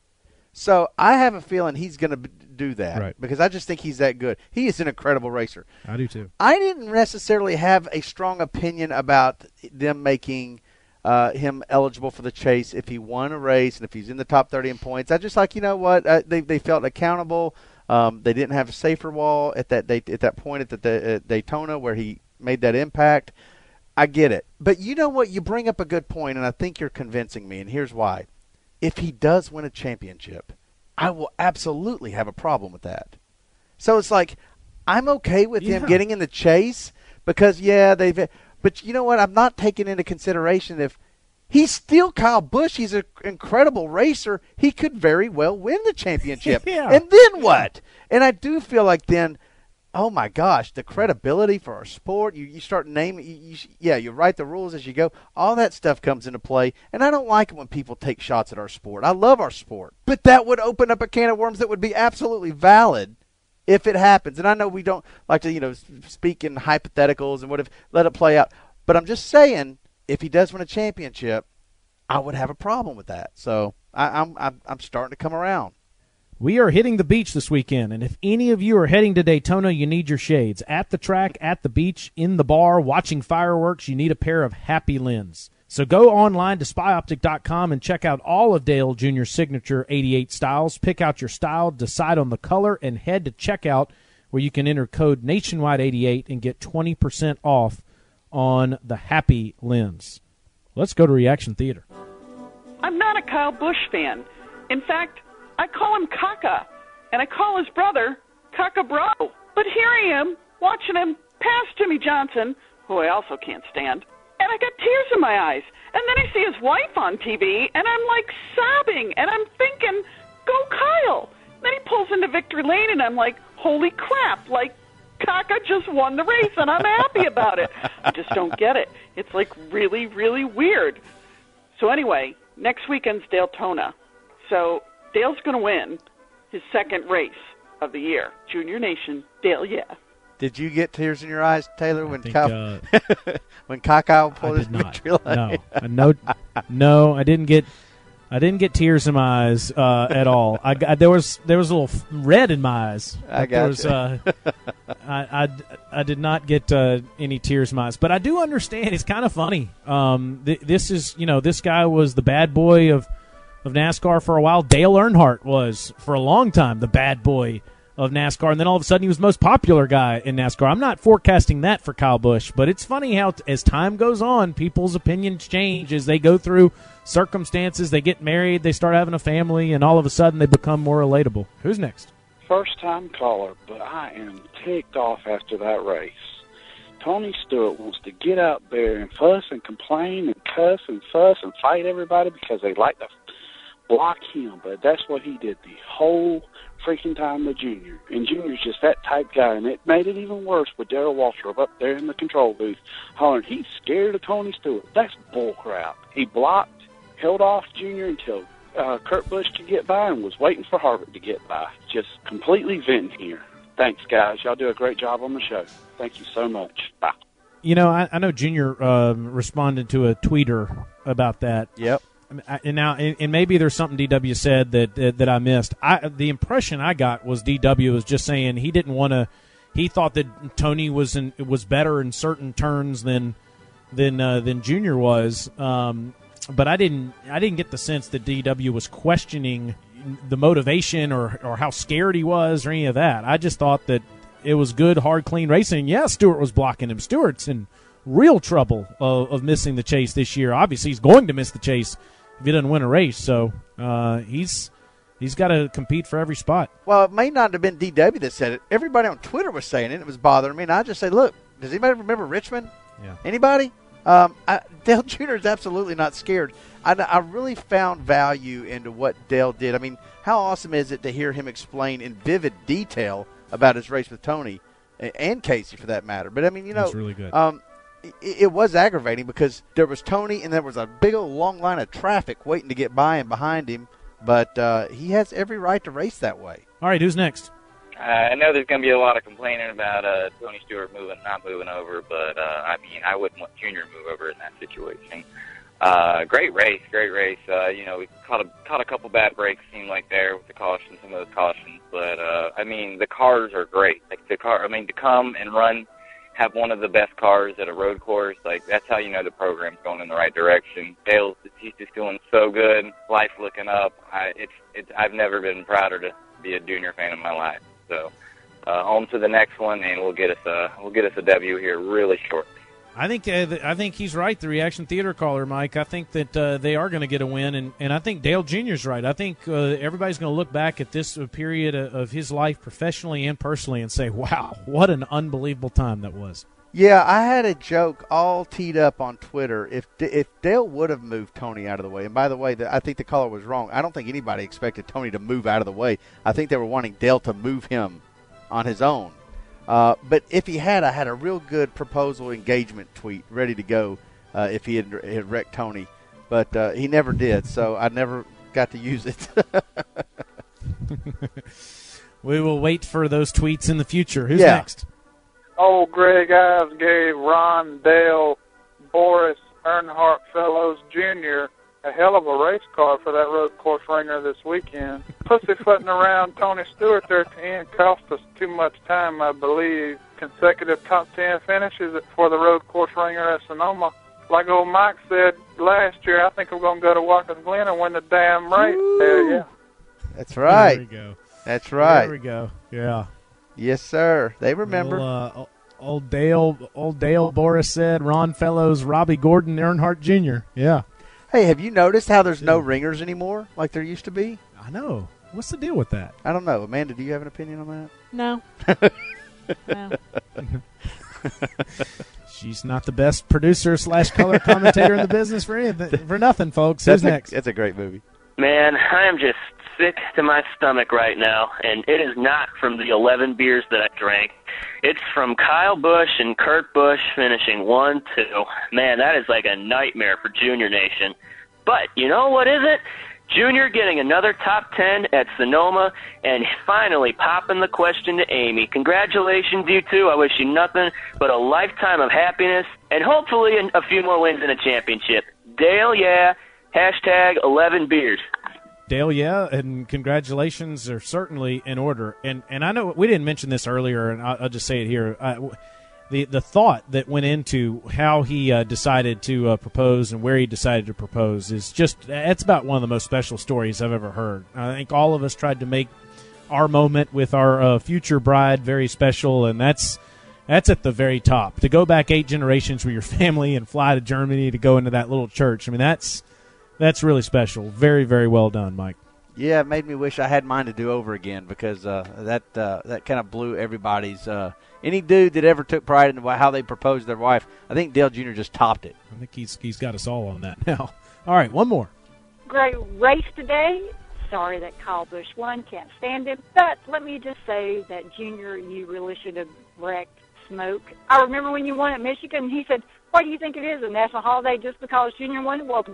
So I have a feeling he's going to do that Right. because I just think he's that good. He is an incredible racer. I do too. I didn't necessarily have a strong opinion about them making uh, him eligible for the chase if he won a race and if he's in the top 30 in points. I just like, you know what? Uh, they they felt accountable. Um, they didn't have a safer wall at that at that point at the, the at Daytona where he made that impact. I get it, but you know what? You bring up a good point, and I think you're convincing me. And here's why: if he does win a championship, I will absolutely have a problem with that. So it's like I'm okay with him getting in the chase because yeah, they've. But you know what? I'm not taking into consideration if he's still Kyle Busch. He's an incredible racer. He could very well win the championship. Yeah. And then what? And I do feel like then. Oh my gosh, the credibility for our sport. You, you start naming, you, you, yeah, you write the rules as you go. All that stuff comes into play. And I don't like it when people take shots at our sport. I love our sport. But that would open up a can of worms that would be absolutely valid if it happens. And I know we don't like to, you know, speak in hypotheticals and what if let it play out. But I'm just saying, if he does win a championship, I would have a problem with that. So I, I'm, I'm I'm starting to come around. We are hitting the beach this weekend, and if any of you are heading to Daytona, you need your shades. At the track, at the beach, in the bar, watching fireworks, you need a pair of Happy Lens. So go online to spyoptic.com and check out all of Dale Jr.'s signature 88 styles. Pick out your style, decide on the color, and head to checkout where you can enter code Nationwide88 and get 20% off on the Happy Lens. Let's go to Reaction Theater. I'm not a Kyle Busch fan. In fact, I call him Kaka, and I call his brother Kaka Bro. But here I am, watching him pass Jimmie Johnson, who I also can't stand, and I got tears in my eyes. And then I see his wife on TV, and I'm like sobbing, and I'm thinking, go Kyle. Then he pulls into victory lane, and I'm like, holy crap, like Kaka just won the race, and I'm happy about it. I just don't get it. It's like really, really weird. So anyway, next weekend's Daytona. So Dale's going to win his second race of the year. Junior Nation, Dale, yeah. Did you get tears in your eyes, Taylor, when think, Kyle, uh, when Kaka I pulled his not. victory lane? No, no, no. I didn't get. I didn't get tears in my eyes uh, at all. I got, there was there was a little red in my eyes. I But there got was, uh, I, I, I did not get uh, any tears in my eyes, but I do understand. It's kind of funny. Um, th- this is you know this guy was the bad boy of of NASCAR for a while. Dale Earnhardt was for a long time the bad boy of NASCAR, and then all of a sudden he was the most popular guy in NASCAR. I'm not forecasting that for Kyle Busch, but it's funny how as time goes on, people's opinions change as they go through circumstances. They get married, they start having a family, and all of a sudden they become more relatable. Who's next? First time caller, but I am ticked off after that race. Tony Stewart wants to get out there and fuss and complain and cuss and fuss and fight everybody because they like to block him, but that's what he did the whole freaking time with Junior. And Junior's just that type guy, and it made it even worse with Darrell Waltrip up there in the control booth hollering, he's scared of Tony Stewart. That's bullcrap. He blocked, held off Junior until uh, Kurt Busch could get by and was waiting for Harvick to get by. Just completely venting here. Thanks, guys. Y'all do a great job on the show. Thank you so much. Bye. You know, I, I know Junior um, responded to a tweeter about that. Yep. And now, and, maybe there's something DW said that that, that I missed. I the impression I got was DW was just saying he didn't want to. He thought that Tony was in, was better in certain turns than than uh, than Junior was. Um, but I didn't I didn't get the sense that DW was questioning the motivation or or how scared he was or any of that. I just thought that it was good, hard, clean racing. Yeah, Stewart was blocking him. Stewart's in real trouble of, of missing the chase this year. Obviously, he's going to miss the chase if he doesn't win a race. So uh, he's he's got to compete for every spot. Well, it may not have been DW that said it. Everybody on Twitter was saying it. It was bothering me. And I just say, look, does anybody remember Richmond? Yeah. Anybody? Um, I, Dale Jr. is absolutely not scared. I, I really found value into what Dale did. I mean, how awesome is it to hear him explain in vivid detail about his race with Tony and Kasey, for that matter? But I mean, you know, That's really good. Um, it, it was aggravating because there was Tony and there was a big old long line of traffic waiting to get by and behind him. But uh, he has every right to race that way. All right, who's next? Uh, I know there's going to be a lot of complaining about uh, Tony Stewart moving, not moving over, but uh, I mean, I wouldn't want Junior to move over in that situation. Uh, great race, great race. Uh, you know, we caught a caught a couple bad breaks, seemed like there with the cautions, some of those cautions. But uh, I mean, the cars are great. Like the car, I mean, to come and run, have one of the best cars at a road course, like that's how you know the program's going in the right direction. Dale's he's just doing so good. Life looking up. I, it's it's I've never been prouder to be a junior fan in my life. So uh, on to the next one, and we'll get us a we'll get us a W here really shortly. I think uh, I think he's right. The reaction theater caller, Mike. I think that uh, they are going to get a win, and, and I think Dale Jr.'s right. I think uh, everybody's going to look back at this uh, period of, of his life, professionally and personally, and say, "Wow, what an unbelievable time that was." Yeah, I had a joke all teed up on Twitter. If if Dale would have moved Tony out of the way, and by the way, the, I think the caller was wrong. I don't think anybody expected Tony to move out of the way. I think they were wanting Dale to move him on his own. Uh, but if he had, I had a real good proposal engagement tweet ready to go uh, if he had, had wrecked Tony, but uh, he never did, so I never got to use it. We will wait for those tweets in the future. Who's Yeah. next? Oh, Greg Ives gave Ron Dale, Boris Earnhardt Fellows Jr. a hell of a race car for that road course ringer this weekend. Pussyfooting around Tony Stewart there at the end cost us too much time, I believe. Consecutive top ten finishes for the road course ringer at Sonoma. Like old Mike said last year, I think we're going to go to Watkins Glen and win the damn race. Hell yeah. That's right. There we go. That's right. There we go. Yeah. Yes, sir. They remember. Little, uh, old Dale, old Dale Boris Said, Ron Fellows, Robby Gordon, Earnhardt Jr. Yeah. Hey, have you noticed how there's no ringers anymore like there used to be? I know. What's the deal with that? I don't know. Amanda, do you have an opinion on that? No. no. She's not the best producer slash color commentator in the business for anything, for nothing, folks. Who's That's a, next? That's a great movie. Man, I am just sick to my stomach right now, and it is not from the 11 beers that I drank. It's from Kyle Busch and Kurt Busch finishing 1 2. Man, that is like a nightmare for Junior Nation. But you know what is it? Junior getting another top 10 at Sonoma and finally popping the question to Amy. Congratulations, you two. I wish you nothing but a lifetime of happiness and hopefully a few more wins in a championship. Dale, yeah. Hashtag 11 beers. Dale, yeah, and congratulations are certainly in order. And and I know we didn't mention this earlier, and I'll, I'll just say it here. Uh, the the thought that went into how he uh, decided to uh, propose and where he decided to propose is just that's about one of the most special stories I've ever heard. I think all of us tried to make our moment with our uh, future bride very special, and that's that's at the very top. To go back eight generations with your family and fly to Germany to go into that little church. I mean, that's that's really special. Very very well done, Mike. Yeah, it made me wish I had mine to do over again because uh, that uh, that kind of blew everybody's. Uh, any dude that ever took pride in how they proposed their wife, I think Dale Jr. just topped it. I think he's he's got us all on that now. All right, one more. Great race today. Sorry that Kyle Busch won. Can't stand him. But let me just say that Junior, you really should have wrecked Smoke. I remember when you won at Michigan. He said, "Why do you think it is a national holiday just because Junior won? Well,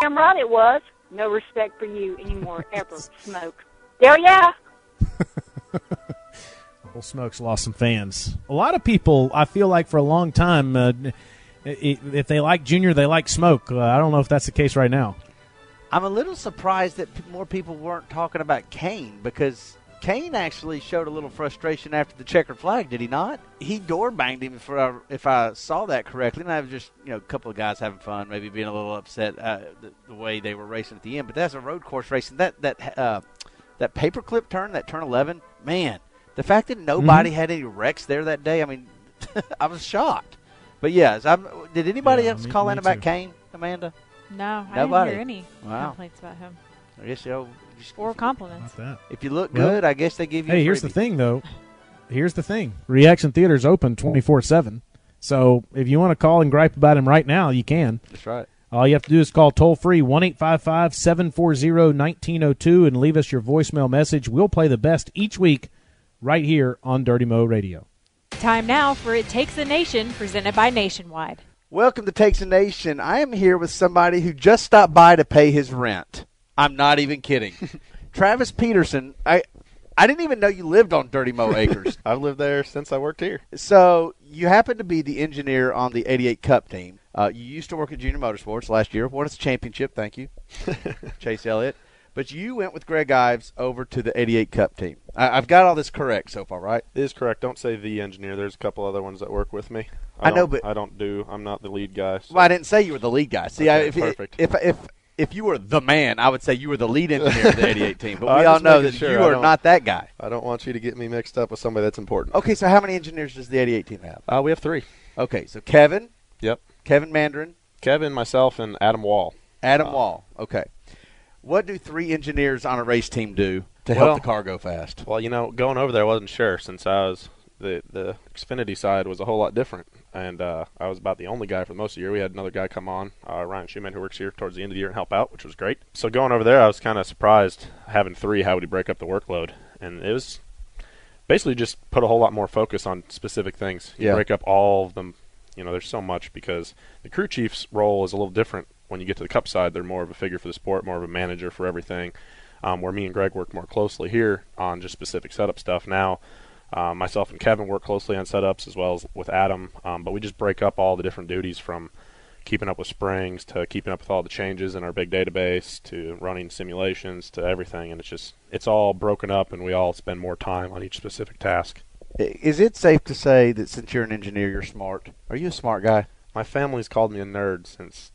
damn right it was. No respect for you anymore, ever, Smoke. There, yeah. Well, Smokes lost some fans. A lot of people, I feel like, for a long time, uh, if they like Junior, they like Smoke. Uh, I don't know if that's the case right now. I'm a little surprised that more people weren't talking about Kahne because Kahne actually showed a little frustration after the checkered flag, did he not? He door banged him, if I, if I saw that correctly. And I was just, you know, a couple of guys having fun, maybe being a little upset uh, the, the way they were racing at the end. But that's a road course racing. That that uh, that paperclip turn, that turn 11, man, the fact that nobody Mm-hmm. had any wrecks there that day, I mean, I was shocked. But yes, I'm, did anybody Yeah, else me- call me in about too. Kahne, Amanda? No, I didn't hear any Wow. complaints about him I guess you know, just- or compliments. That. if you look Well, good, I guess they give you. Hey, a here's the thing, though. Here's the thing. Reaction Theater's open 24 7. So if you want to call and gripe about him right now, you can. That's right. All you have to do is call toll free 1 855 740 1902 and leave us your voicemail message. We'll play the best each week right here on Dirty Mo Radio. Time now for It Takes a Nation, presented by Nationwide. Welcome to Takes a Nation. I am here with somebody who just stopped by to pay his rent. I'm not even kidding. Travis Peterson, I I didn't even know you lived on Dirty Mo Acres. I've lived there since I worked here. so you happen to be the engineer on the 88 Cup team. Uh, you used to work at Junior Motorsports last year. Won a championship. Thank you, Chase Elliott. But you went with Greg Ives over to the 88 Cup team. I, I've got all this correct so far, right? It is correct. Don't say the engineer. There's a couple other ones that work with me. I know, but- I don't do. I'm not the lead guy. so- Well, I didn't say you were the lead guy. See, I, Okay, if, perfect. if if if you were the man, I would say you were the lead engineer of the 88 team. But we all know that sure. you I are don't- not that guy. I don't want you to get me mixed up with somebody that's important. Okay, so how many engineers does the 88 team have? Uh, we have three. Okay, so Kevin, Yep. Kevin Meendering, Kevin, myself, and Adam Wall. Adam Uh, Wall. Okay. What do three engineers on a race team do to Well- help the car go fast? Well, you know, going over there, I wasn't sure since I was the the Xfinity side was a whole lot different, and uh, I was about the only guy for most of the year. We had another guy come on, uh, Ryan Schumann, who works here towards the end of the year and help out, which was great. So going over there, I was kind of surprised having three. How would he break up the workload? And it was basically just put a whole lot more focus on specific things. You Yeah. break up all of them. You know, there's so much because the crew chief's role is a little different when you get to the cup side. They're more of a figure for the sport, more of a manager for everything. Um, where me and Greg work more closely here on just specific setup stuff. Now, um, myself and Kevin work closely on setups as well as with Adam, um, but we just break up all the different duties from keeping up with springs to keeping up with all the changes in our big database to running simulations to everything, and it's just it's all broken up, and we all spend more time on each specific task. Is it safe to say that since you're an engineer, you're smart? Are you a smart guy? My family's called me a nerd since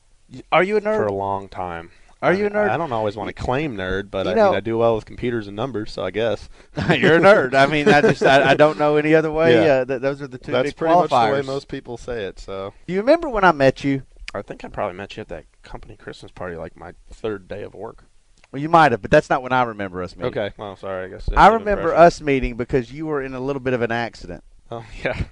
Are you a nerd? for a long time. Are you a nerd? I don't always want to claim nerd, but You I know- mean I do well with computers and numbers, so I guess you're a nerd. I mean, I just I, I don't know any other way. Yeah. Uh, th- those are the two That's big pretty much the way most people say it. So Do you remember when I met you? I think I probably met you at that company Christmas party, like my third day of work. Well, you might have, but that's not when I remember us meeting. Okay, well, sorry, I guess. I remember us meeting because you were in a little bit of an accident. Oh yeah,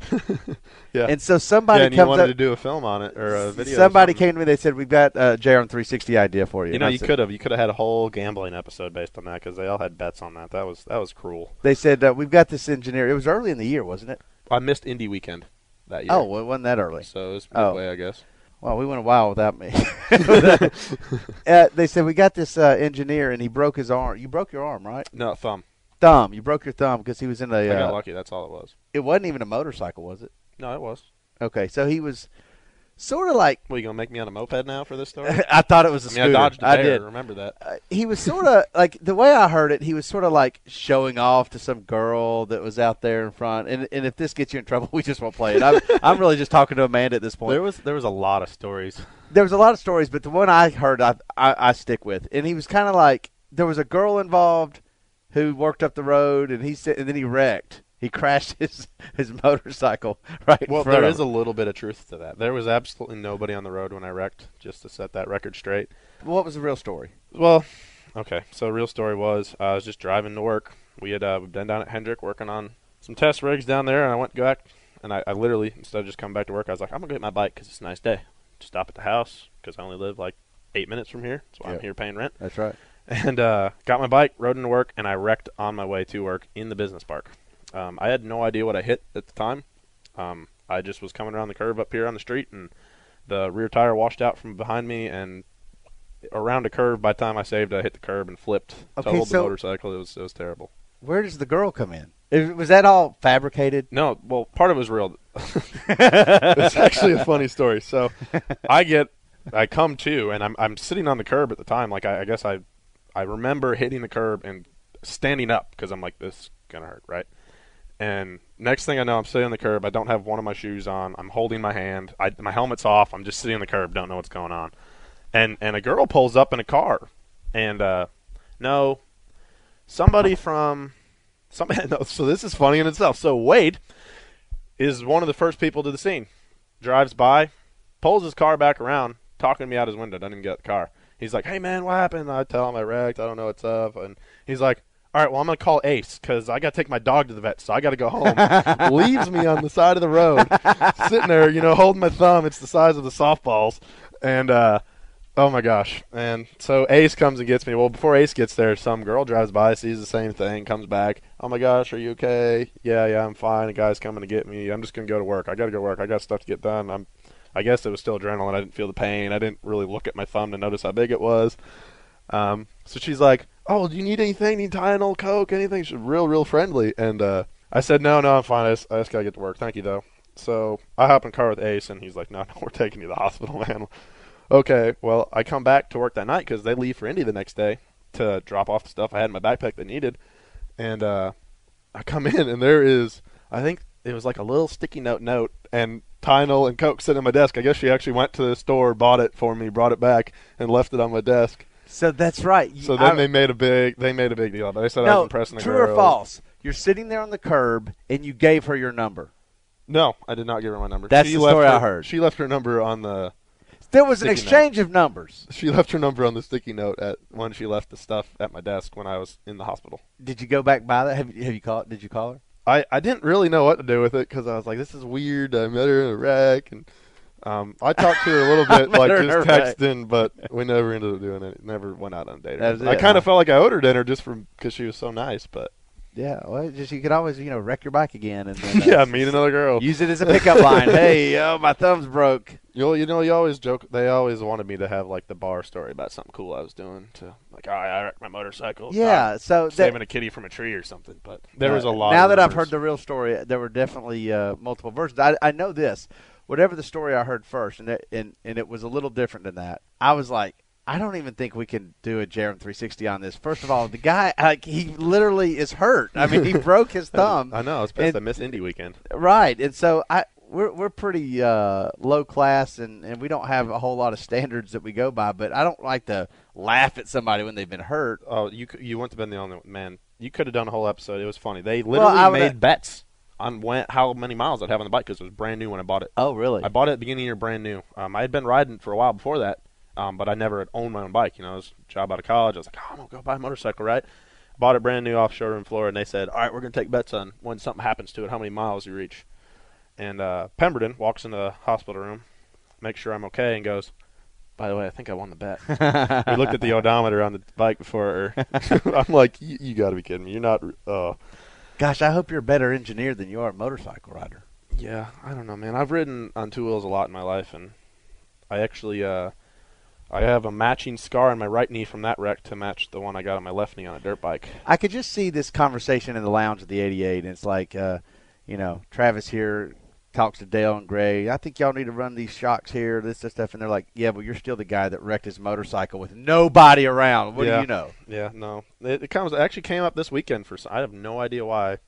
yeah. And so somebody yeah, and you comes wanted up- to do a film on it or a video. Somebody came to me. They said, "We've got a JR 360 idea for you." You know, you could have you could have had a whole gambling episode based on that because they all had bets on that. That was that was cruel. They said uh, we've got this engineer. It was early in the year, wasn't it? I missed Indy weekend that year. Oh, well, it wasn't that early. so it was Oh. midway, I guess. Well, we went a while without me. uh, they said we got this uh, engineer, and he broke his arm. You broke your arm, right? No thumb. Thumb. You broke your thumb because he was in a. I got Uh, lucky. That's all it was. it wasn't even a motorcycle, was it? No, it was. Okay, so he was. sort of like What, you going to make me on a moped now for this story? I thought it was a I mean, scooter. I dodged a I bear, did. remember that. Uh, he was sort of like the way I heard it. He was sort of like showing off to some girl that was out there in front. And and if this gets you in trouble, we just won't play it. I'm, I'm really just talking to Amanda at this point. There was there was a lot of stories. there was a lot of stories, but the one I heard, I I, I stick with. And he was kind of like there was a girl involved who worked up the road, and he said, and then he wrecked. He crashed his his motorcycle right. Well, there is a little bit of truth to that. There was absolutely nobody on the road when I wrecked, just to set that record straight. What was the real story? Well, okay. So the real story was uh, I was just driving to work. We had uh, been down at Hendrick working on some test rigs down there, and I went back, and I, I literally instead of just coming back to work, I was like, I'm gonna get my bike because it's a nice day. Stop at the house because I only live like eight minutes from here, so I'm here paying rent. That's right. And uh, got my bike, rode into work, and I wrecked on my way to work in the business park. Um, I had no idea what I hit at the time. Um, I just was coming around the curve up here on the street, and the rear tire washed out from behind me, and around a curve. By the time I saved, I hit the curb and flipped, Okay, totaled so- the motorcycle. It was it was terrible. Where does the girl come in? Was that all fabricated? No, well, part of it was real. it's actually a funny story. So, I get, I come to, and I'm I'm sitting on the curb at the time. Like I, I guess I, I remember hitting the curb and standing up because I'm like this is gonna hurt, right? And next thing I know, I'm sitting on the curb. I don't have one of my shoes on. I'm holding my hand. I, my helmet's off. I'm just sitting on the curb. Don't know what's going on. And and a girl pulls up in a car, and uh, no, somebody from somebody. No, so this is funny in itself. So Wade is one of the first people to the scene. Drives by, pulls his car back around, talking to me out his window. Doesn't even get the car. He's like, "Hey man, what happened?" I tell him I wrecked. I don't know what's up, and he's like, "All right, well I'm gonna call Ace because I gotta take my dog to the vet, so I gotta go home." Leaves me on the side of the road, sitting there, you know, holding my thumb. It's the size of the softballs, and uh, oh my gosh! And so Ace comes and gets me. Well, before Ace gets there, some girl drives by, sees the same thing, comes back. Oh my gosh, are you okay? Yeah, yeah, I'm fine. A guy's coming to get me. I'm just gonna go to work. I gotta go to work. I got stuff to get done. I'm. I guess it was still adrenaline. I didn't feel the pain. I didn't really look at my thumb to notice how big it was. Um, so she's like, "Oh, do you need anything? Need Tylenol, Coke, anything?" She's real, real friendly. And uh, I said, "No, no, I'm fine. I just, I just gotta get to work. Thank you, though." So I hop in car with Ace, and he's like, "No, no, we're taking you to the hospital, man." okay, well, I come back to work that night because they leave for Indy the next day to drop off the stuff I had in my backpack they needed, and uh, I come in, and there is, I think it was like a little sticky note note, and Tylenol and Coke sitting on my desk. I guess she actually went to the store, bought it for me, brought it back, and left it on my desk. So that's right. So then I- they made a big they made a big deal. They said I was no, impressing the true girl. or false? You're sitting there on the curb and you gave her your number. No, I did not give her my number. That's she the story her, I heard. She left her number on the. There was an exchange note. of numbers. She left her number on the sticky note at when she left the stuff at my desk when I was in the hospital. Did you go back by that? Have you, have you called? Did you call her? I, I didn't really know what to do with it because I was like, this is weird. I met her in a wreck, and um, I talked to her a little bit, like just texting, but we never ended up doing it. Never went out on a date. or That was anything. I kind of felt like I owed her dinner just from because she was so nice, but Yeah. Well, just you could always you know wreck your bike again and then, uh, yeah, meet another girl. Use it as a pickup line. hey, oh, my thumb's broke. You know, you know, you always joke. They always wanted me to have like the bar story about something cool I was doing. To like, oh, I wrecked my motorcycle. Yeah, so that- saving a kitty from a tree or something. But there was a lot. Now that I've heard the real story, there were definitely uh, multiple versions. I, I know this. Whatever the story I heard first, and it, and and it was a little different than that. I was like, I don't even think we can do a Jerem 360 on this. First of all, the guy, like, he literally is hurt. I mean, he broke his thumb. I know. I was pissed. And- I missed Indy weekend. Right, and so I we're we're pretty uh, low class, and, and we don't have a whole lot of standards that we go by. But I don't like to laugh at somebody when they've been hurt. Oh, you you wouldn't have been the only one. man. You could have done a whole episode. It was funny. They literally would- made bets on when, how many miles I'd have on the bike because it was brand new when I bought it. Oh, really? I bought it at the beginning of the year, brand new. Um, I had been riding for a while before that, um, but I never had owned my own bike. You know, I was a job out of college. I was like, oh, I'm gonna go buy a motorcycle, right? Bought it brand new off showroom floor, and they said, all right, we're gonna take bets on when something happens to it, how many miles you reach. And uh, Pemberton walks in the hospital room, makes sure I'm okay, and goes, by the way, I think I won the bet. we looked at the odometer on the bike before. I'm like, you, you got to be kidding me. You're not. Uh, Gosh, I hope you're a better engineer than you are a motorcycle rider. yeah, I don't know, man. I've ridden on two wheels a lot in my life, and I actually, uh, I have a matching scar on my right knee from that wreck to match the one I got on my left knee on a dirt bike. I could just see this conversation in the lounge of the 88, and it's like, uh, you know, Travis here talks to Dale and Gray. I think y'all need to run these shocks here, this, this stuff, and they're like, "Yeah, but you're still the guy that wrecked his motorcycle with nobody around. What yeah. do you know?" Yeah, no. It, it comes. It actually came up this weekend for. I have no idea why.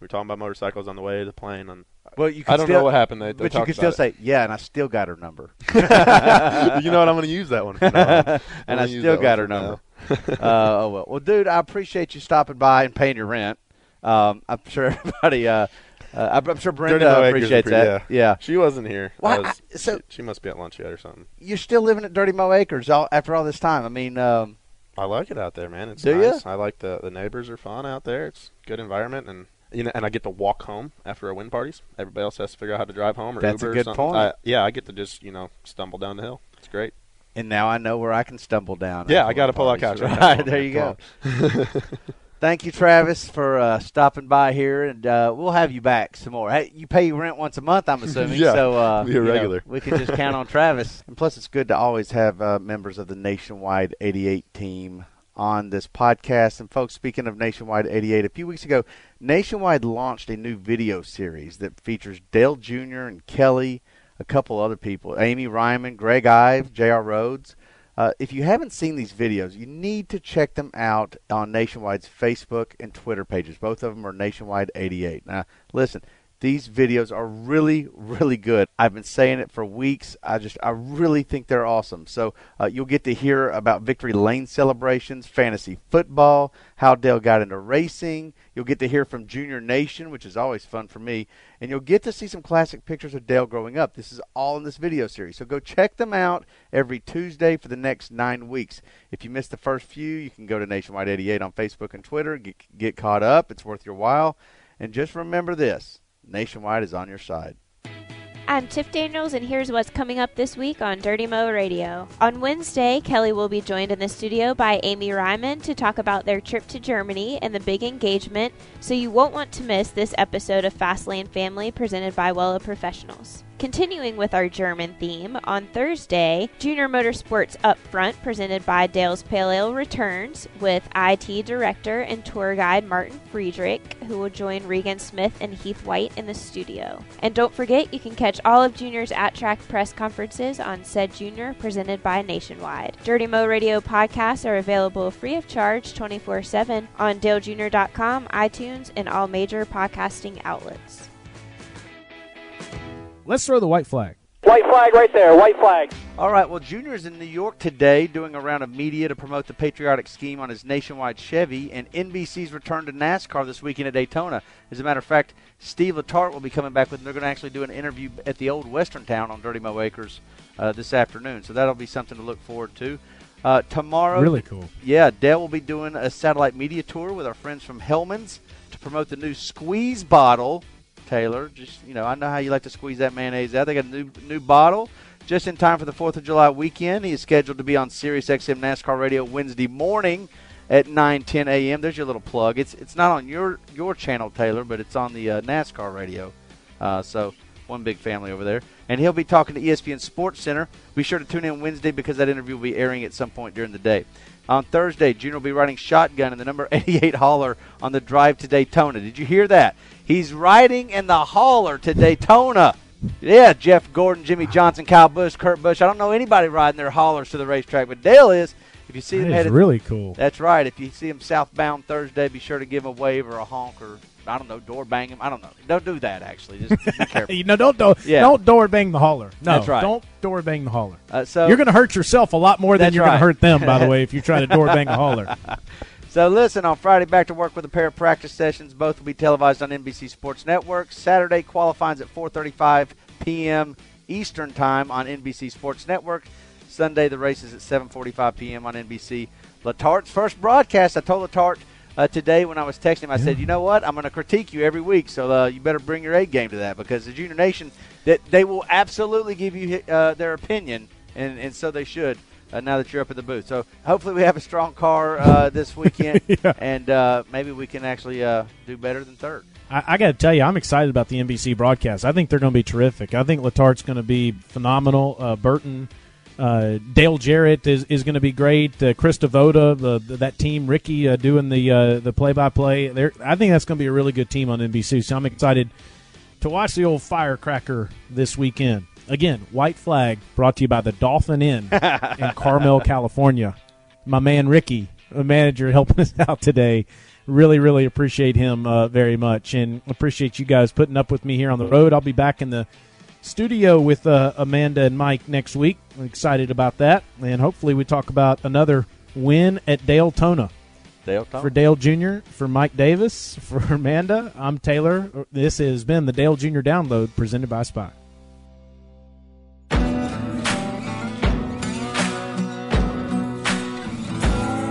We were talking about motorcycles on the way to the plane, and Well, you. I don't still, know what happened. They, they but you can still about say, "Yeah," and I still got her number. you know what? I'm going to use that one. From now on. I'm and I still got her number. uh, oh well, well, dude, I appreciate you stopping by and paying your rent. Um, I'm sure everybody. Uh, uh, I'm, sure Brenda Acres appreciates appre- that. Yeah. She wasn't here. Why- was- I- so- she, she must be at lunch yet or something. You're still living at Dirty Mo Acres all, after all this time. I mean, um, I like it out there, man. It's Do nice. I like the the neighbors are fun out there. It's good environment and you know, and I get to walk home after our win parties. Everybody else has to figure out how to drive home or That's a good or something. point. I, yeah, I get to just you know stumble down the hill. It's great. and now I know where I can stumble down. Yeah, I got to pull out couch. right Right there, you go. Thank you, Travis, for uh, stopping by here, and uh, we'll have you back some more. Hey, you pay rent once a month, I'm assuming. Yeah, so uh, you know, regular. we can just count on Travis. And plus, it's good to always have uh, members of the Nationwide 88 team on this podcast. And folks, speaking of Nationwide 88, a few weeks ago, Nationwide launched a new video series that features Dale Jr. and Kelly, a couple other people, Amy Reimann, Greg Ive, J.R. Rhodes. Uh, if you haven't seen these videos, you need to check them out on Nationwide's Facebook and Twitter pages. Both of them are Nationwide 88. Now, listen, these videos are really, really good. I've been saying it for weeks. I just, I really think they're awesome. So uh, you'll get to hear about victory lane celebrations, fantasy football, how Dale got into racing. You'll get to hear from Junior Nation, which is always fun for me, and you'll get to see some classic pictures of Dale growing up. This is all in this video series. So go check them out every Tuesday for the next nine weeks. If you missed the first few, you can go to Nationwide 88 on Facebook and Twitter. Get, get caught up. It's worth your while. And just remember this Nationwide is on your side. I'm Tiff Daniels, and here's what's coming up this week on Dirty Mo Radio. On Wednesday, Kelly will be joined in the studio by Amy Reimann to talk about their trip to Germany and the big engagement, so you won't want to miss this episode of Fastlane Family presented by Wella Professionals. Continuing with our German theme, on Thursday, Junior Motorsports Upfront presented by Dale's Pale Ale returns with IT Director and Tour Guide Martin Friedrich, who will join Regan Smith and Heath White in the studio. And don't forget, you can catch all of Junior's at track press conferences on said Junior presented by Nationwide. Dirty Mo Radio podcasts are available free of charge 24 7 on DaleJunior.com, iTunes, and all major podcasting outlets. Let's throw the white flag. White flag right there, white flag. All right, well, Junior's in New York today doing a round of media to promote the patriotic scheme on his nationwide Chevy, and NBC's return to NASCAR this weekend at Daytona. As a matter of fact, Steve Letarte will be coming back with them. They're going to actually do an interview at the old Western Town on Dirty Mo Acres uh, this afternoon, so that'll be something to look forward to. Uh, tomorrow, Really cool. Yeah, Dale will be doing a satellite media tour with our friends from Hellmann's to promote the new squeeze bottle. Taylor, just you know, I know how you like to squeeze that mayonnaise out. They got a new new bottle just in time for the Fourth of July weekend. He is scheduled to be on Sirius XM NASCAR Radio Wednesday morning at 9 10 a.m. There's your little plug. It's it's not on your your channel, Taylor, but it's on the uh, NASCAR radio. Uh, so one big family over there. And he'll be talking to ESPN Sports Center. Be sure to tune in Wednesday because that interview will be airing at some point during the day. On Thursday, Junior will be riding shotgun in the number 88 hauler on the drive to Daytona. Did you hear that? He's riding in the hauler to Daytona. Yeah, Jeff Gordon, Jimmie Johnson, Kyle Busch, Kurt Busch. I don't know anybody riding their haulers to the racetrack, but Dale is. If you see That him headed, really cool. That's right. If you see him southbound Thursday, be sure to give him a wave or a honk or I don't know, door bang him. I don't know. Don't do that. Actually, just be careful. you know, don't do, Yeah. don't door bang the hauler. No, That's right. don't door bang the hauler. Uh, so you're going to hurt yourself a lot more than you're going to hurt them. By the way, if you try to door bang a hauler. So listen, on Friday, back to work with a pair of practice sessions. Both will be televised on NBC Sports Network. Saturday qualifying at 4:35 p.m. Eastern Time on NBC Sports Network. Sunday, the race is at 7:45 p.m. on NBC. Letarte's first broadcast. I told Letarte uh, today when I was texting him, I said, "You know what? I'm going to critique you every week, so uh, you better bring your A game to that because the Junior Nation that they will absolutely give you uh, their opinion, and, and so they should." Uh, now that you're up in the booth, so hopefully we have a strong car uh, this weekend, and uh, maybe we can actually uh, do better than third. I, I got to tell you, I'm excited about the NBC broadcast. I think they're going to be terrific. I think Letarte's going to be phenomenal. Uh, Burton, uh, Dale Jarrett is, is going to be great. Uh, Krista Voda, the, the, that team, Ricky uh, doing the uh, the play by play. There, I think that's going to be a really good team on NBC. So I'm excited to watch the old firecracker this weekend. Again, White Flag brought to you by the Dolphin Inn in Carmel, California. My man Ricky, a manager, helping us out today. Really, really appreciate him uh, very much, and appreciate you guys putting up with me here on the road. I'll be back in the studio with uh, Amanda and Mike next week. I'm excited about that, and hopefully we talk about another win at Dale Tona. Dale Tona. For Dale Jr., for Mike Davis, for Amanda, I'm Taylor. This has been the Dale Jr. Download presented by Spy.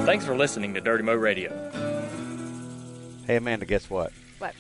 Thanks for listening to Dirty Mo Radio. Hey, Amanda, guess what? What?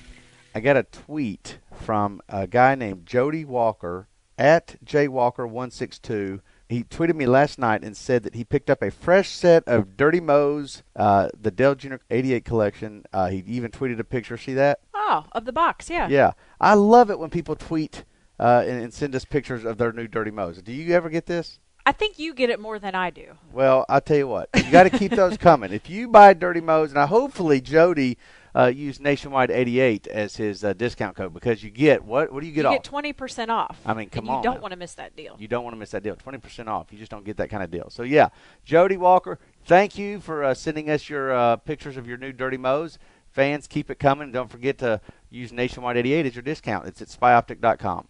I got a tweet from a guy named Jody Walker at jwalker162. He tweeted me last night and said that he picked up a fresh set of Dirty Mo's, uh, the Dale Jr. 88 collection. Uh, he even tweeted a picture. See that? Oh, of the box, yeah. Yeah. I love it when people tweet uh, and, and send us pictures of their new Dirty Mo's. Do you ever get this? I think you get it more than I do. Well, I'll tell you what. You got to keep those coming. If you buy Dirty Mo's, and I, hopefully Jody uh, used Nationwide 88 as his uh, discount code because you get what? What do you get you off? get twenty percent off. I mean, come you on don't want to miss that deal. You don't want to miss that deal. 20% off. You just don't get that kind of deal. So, yeah, Jody Walker, thank you for uh, sending us your uh, pictures of your new Dirty Mo's. Fans, keep it coming. Don't forget to use Nationwide 88 as your discount. It's at spyoptic.com.